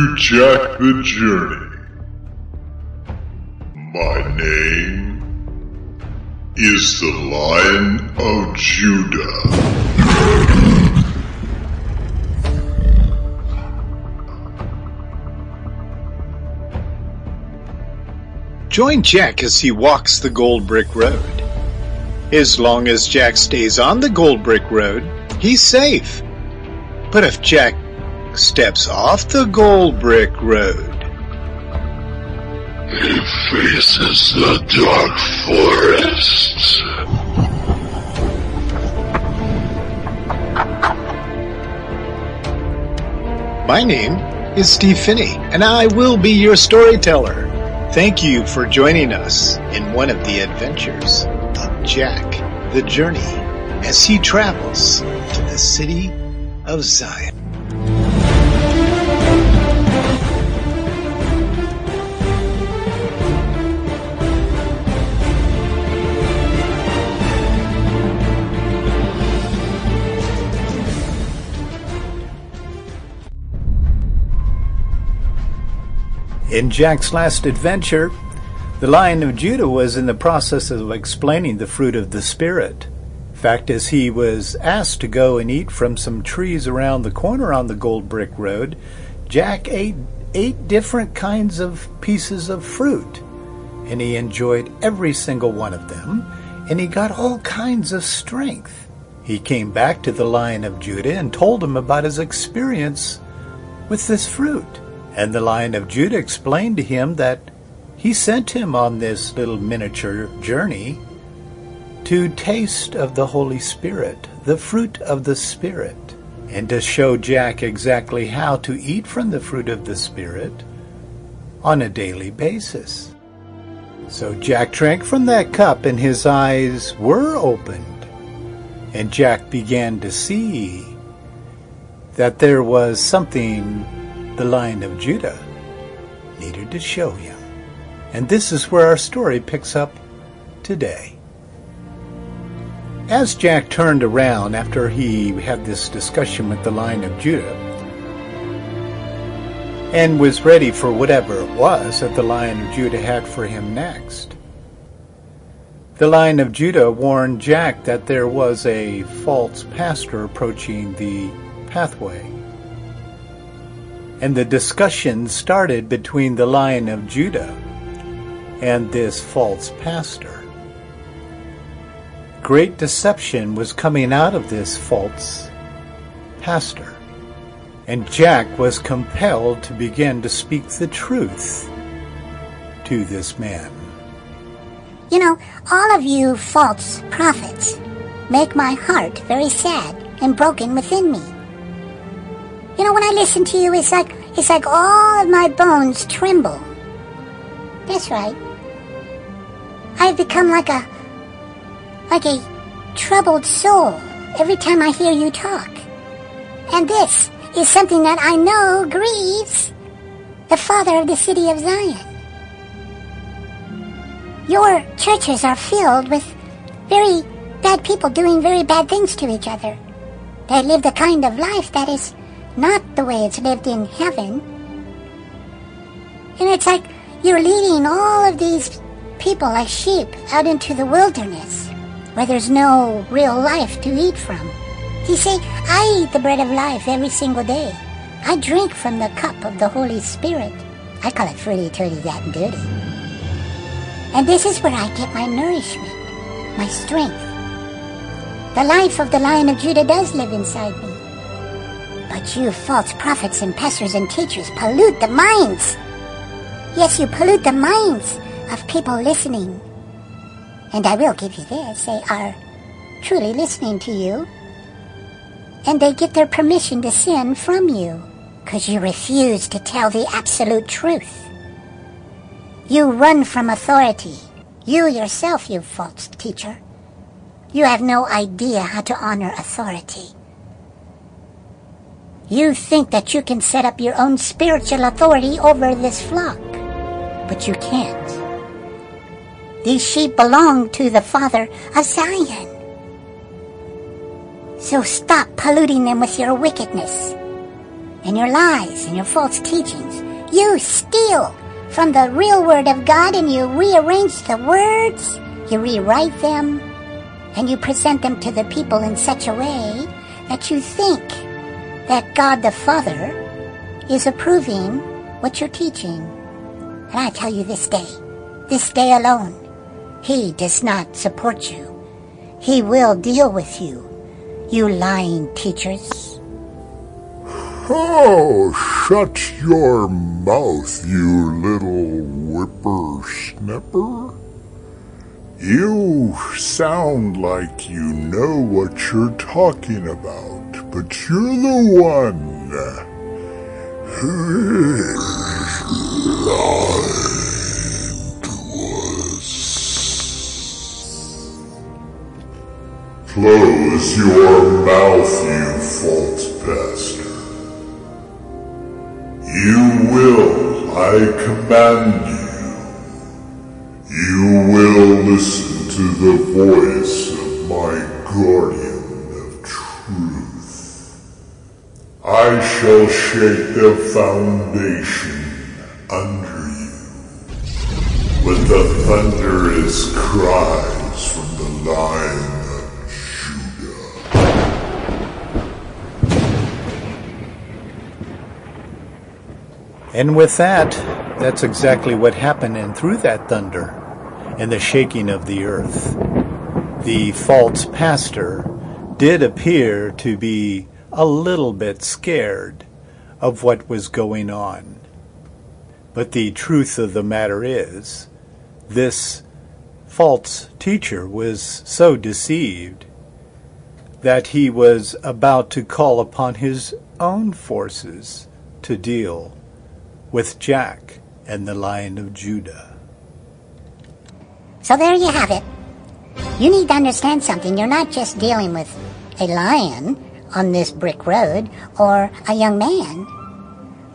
To Jack the Journey. My name is the Lion of Judah. Join Jack as he walks the Gold Brick Road. As long as Jack stays on the Gold Brick Road, he's safe. But if Jack steps off the Gold Brick Road, He faces the dark forest. my name is Steve Finney, and I will be your storyteller. Thank you for joining us in one of the adventures of Jack the Journey as he travels to the city of Zion. In Jack's last adventure, the Lion of Judah was in the process of explaining the fruit of the Spirit. Fact, as he was asked to go and eat from some trees around the corner on the Gold Brick Road, Jack ate eight different kinds of pieces of fruit. And he enjoyed every single one of them, and he got all kinds of strength. He came back to the Lion of Judah and told him about his experience with this fruit. And the Lion of Judah explained to him that he sent him on this little miniature journey to taste of the Holy Spirit, the fruit of the Spirit, and to show Jack exactly how to eat from the fruit of the Spirit on a daily basis. So Jack drank from that cup and his eyes were opened, and Jack began to see that there was something the Lion of Judah needed to show him. And this is where our story picks up today. As Jack turned around after he had this discussion with the Lion of Judah and was ready for whatever it was that the Lion of Judah had for him next, the Lion of Judah warned Jack that there was a false pastor approaching the pathway. And the discussion started between the Lion of Judah and this false pastor. Great deception was coming out of this false pastor, and Jack was compelled to begin to speak the truth to this man. You know, all of you false prophets make my heart very sad and broken within me. You know, when I listen to you, it's like it's like all of my bones tremble. That's right. I've become like a like a troubled soul every time I hear you talk. And this is something that I know grieves the father of the city of Zion. Your churches are filled with very bad people doing very bad things to each other. They live the kind of life that is not the way it's lived in heaven. And it's like you're leading all of these people like sheep out into the wilderness where there's no real life to eat from. You see, I eat the bread of life every single day. I drink from the cup of the Holy Spirit. I call it fruity, tooty, that and. And this is where I get my nourishment, my strength. The life of the Lion of Judah does live inside me. But you false prophets and pastors and teachers pollute the minds. Yes, you pollute the minds of people listening. And I will give you this they are truly listening to you. And they get their permission to sin from you because you refuse to tell the absolute truth. You run from authority. You yourself, you false teacher. You have no idea how to honor authority. You think that you can set up your own spiritual authority over this flock, but you can't. These sheep belong to the Father of Zion. So stop polluting them with your wickedness. and your lies and your false teachings. You steal from the real Word of God and you rearrange the words, you rewrite them, and you present them to the people in such a way that you think that God the Father is approving what you're teaching. And I tell you this day, this day alone, He does not support you. He will deal with you, you lying teachers. Oh, shut your mouth, you little whippersnapper. You sound like you know what you're talking about, but you're the one who lying to us. Close your mouth, you false pastor. You will, I command you. You will listen to the voice of my guardian I shall shake the foundation under you with the thunderous cries from the lion of Judah. And with that, that's exactly what happened. And through that thunder and the shaking of the earth, the false pastor did appear to be a little bit scared of what was going on. But the truth of the matter is, this false teacher was so deceived that he was about to call upon his own forces to deal with Jack and the Lion of Judah. So there you have it. You need to understand something. You're not just dealing with a lion on this brick road or a young man.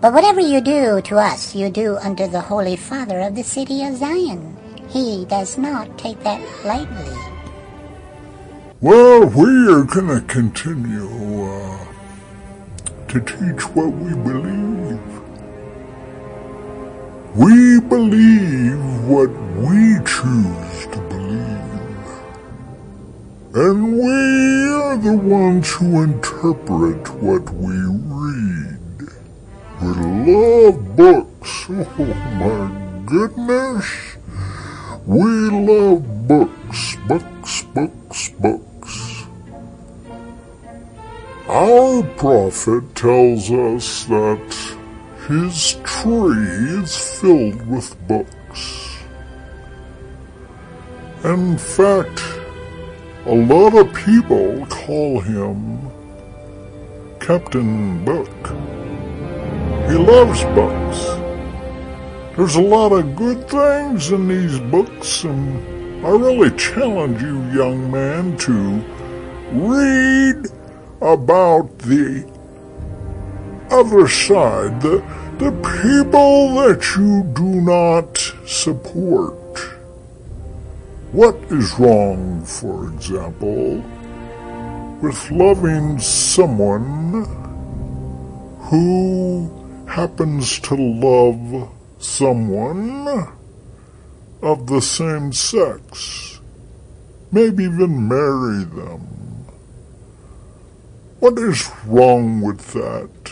But whatever you do to us, you do unto the Holy Father of the city of Zion. He does not take that lightly. Well, we are going to continue uh, to teach what we believe. We believe what we choose to believe. And we are the ones who interpret what we read. We love books. Oh my goodness. We love books, books, books, books. Our prophet tells us that his tree is filled with books. In fact, a lot of people call him Captain Book. He loves books. There's a lot of good things in these books, and I really challenge you, young man, to read about the other side, the, the people that you do not support. What is wrong, for example, with loving someone who happens to love someone of the same sex? Maybe even marry them. What is wrong with that?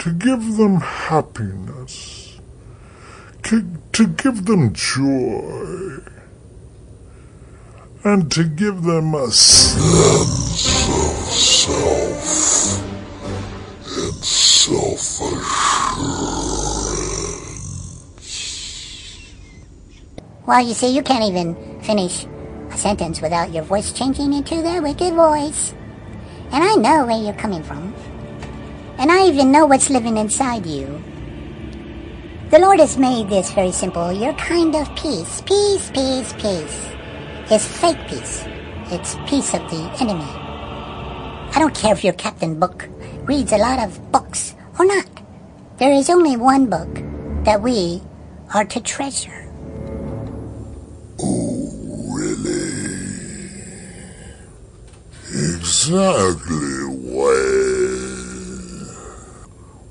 To give them happiness, to, to give them joy, and to give them a sense of self and self-assurance. Well, you see, you can't even finish a sentence without your voice changing into the wicked voice. And I know where you're coming from. And I even know what's living inside you. The Lord has made this very simple. Your kind of peace, peace, peace, peace, is fake peace. It's peace of the enemy. I don't care if your Captain Book reads a lot of books or not. There is only one book that we are to treasure. Oh, really? Exactly where?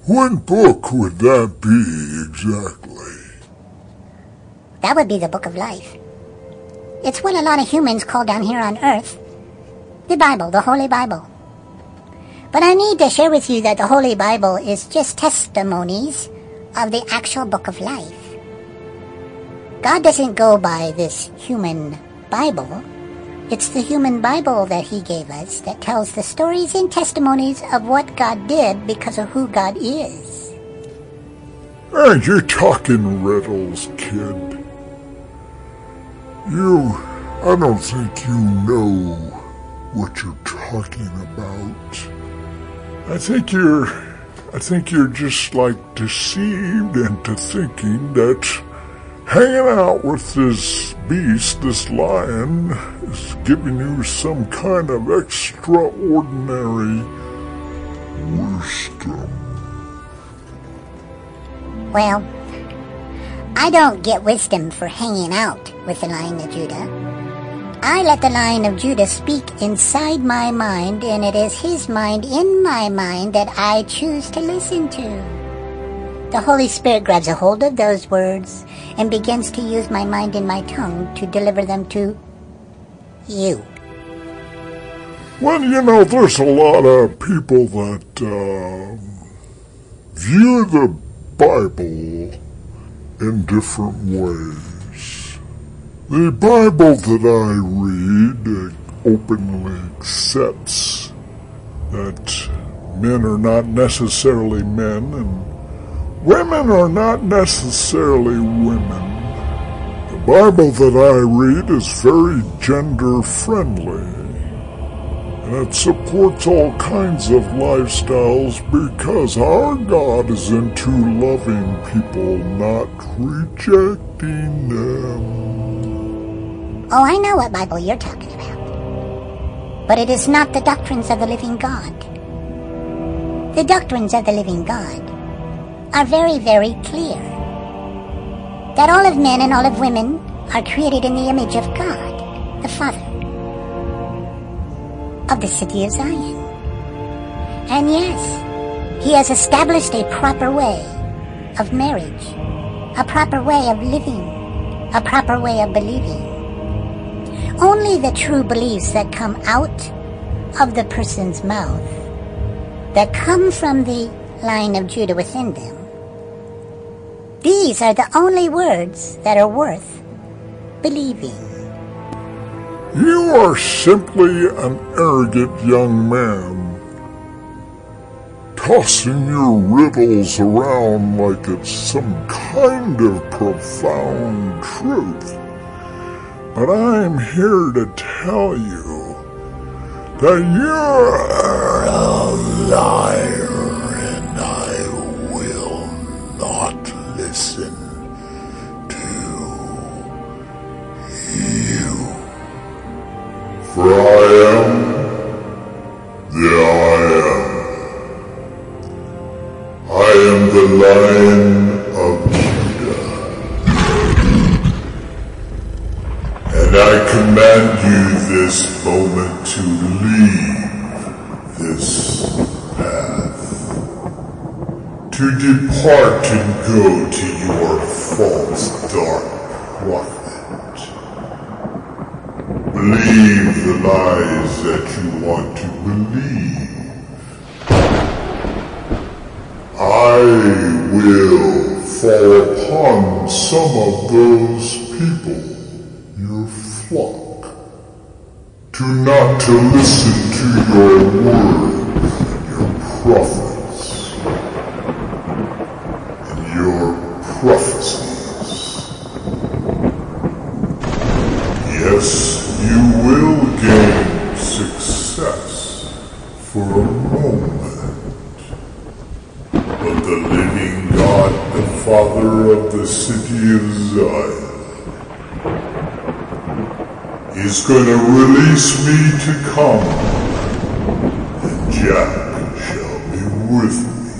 What book would that be exactly? That would be the book of life. It's what a lot of humans call down here on earth the Bible, the Holy Bible. But I need to share with you that the Holy Bible is just testimonies of the actual book of life. God doesn't go by this human Bible. It's the human Bible that He gave us that tells the stories and testimonies of what God did because of who God is. And you're talking riddles, kid. You, I don't think you know what you're talking about. I think you're, I think you're just like deceived into thinking that hanging out with this beast, this lion, is giving you some kind of extraordinary wisdom. Well, I don't get wisdom for hanging out with the Lion of Judah. I let the Lion of Judah speak inside my mind, and it is his mind in my mind that I choose to listen to. The Holy Spirit grabs a hold of those words and begins to use my mind and my tongue to deliver them to you. Well, you know, there's a lot of people that uh, view the Bible in different ways. The Bible that I read openly accepts that men are not necessarily men and Women are not necessarily women. The Bible that I read is very gender friendly. And it supports all kinds of lifestyles because our God is into loving people, not rejecting them. Oh, I know what Bible you're talking about. But it is not the doctrines of the living God. The doctrines of the living God are very, very clear. That all of men and all of women are created in the image of God, the Father, of the city of Zion. And yes, He has established a proper way of marriage, a proper way of living, a proper way of believing. Only the true beliefs that come out of the person's mouth, that come from the Lion of Judah within them, these are the only words that are worth believing. You are simply an arrogant young man, tossing your riddles around like it's some kind of profound truth. But I'm here to tell you that you're a liar I command you this moment to leave this path, to depart and go to your false dark prophet. Believe the lies that you want to believe. I will fall upon some of those people, your flock, to not to listen to your words and your prophets. prophecies. Yes, you will gain success for a moment. But the living God, the Father of the city of Zion, is to release me to come, and Jack shall be with me.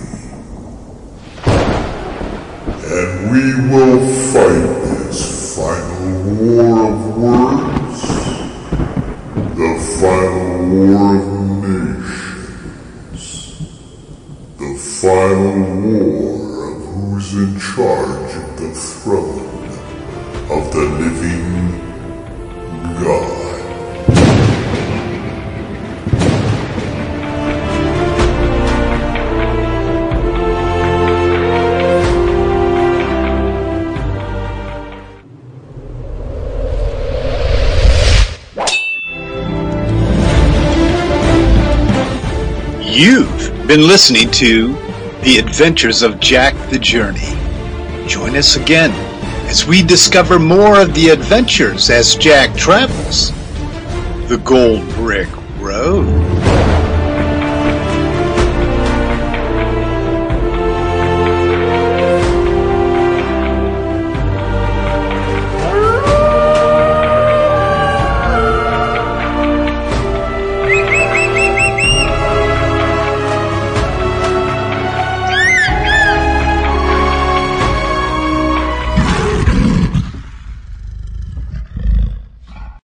And we will fight this final war of words, the final war of nations, the final war of who's in charge of the throne You've been listening to The Adventures of Jack the Journey. Join us again as we discover more of the adventures as Jack travels the Gold Brick Road.